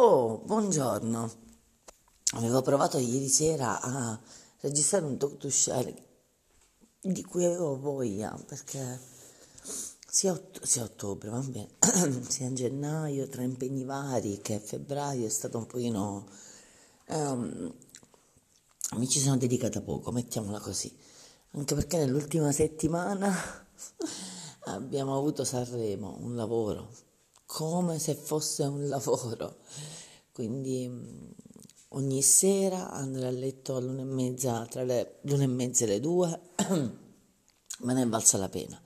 Oh, buongiorno. Avevo provato ieri sera a registrare un talk to share di cui avevo voglia perché sia, ott- sia ottobre, va bene, sia gennaio tra impegni vari che febbraio è stato un pochino... ehm, mi ci sono dedicata poco, mettiamola così, anche perché nell'ultima settimana abbiamo avuto Sanremo, un lavoro come se fosse un lavoro. Quindi mh, ogni sera andare a letto all'una e mezza, tra le l'una e mezza e le due, me ne è valsa la pena.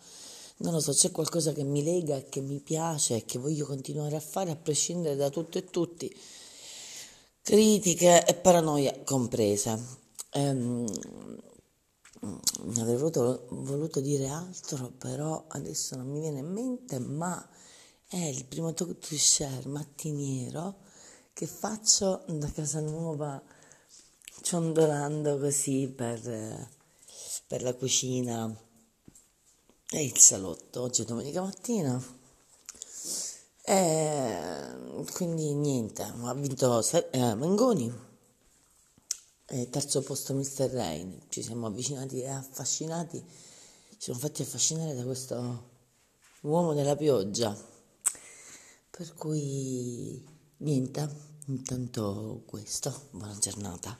Non lo so, c'è qualcosa che mi lega e che mi piace e che voglio continuare a fare a prescindere da tutto e tutti, critiche e paranoia comprese. Ehm, avrei voluto, voluto dire altro, però adesso non mi viene in mente, ma è il primo talk to share mattiniero che faccio da casa nuova, ciondolando così per, per la cucina e il salotto. Oggi è domenica mattina. E quindi niente, ha vinto eh, Mengoni, e terzo posto Mr. Rain. Ci siamo avvicinati e affascinati, ci siamo fatti affascinare da questo uomo della pioggia. Per cui niente, intanto questo, buona giornata.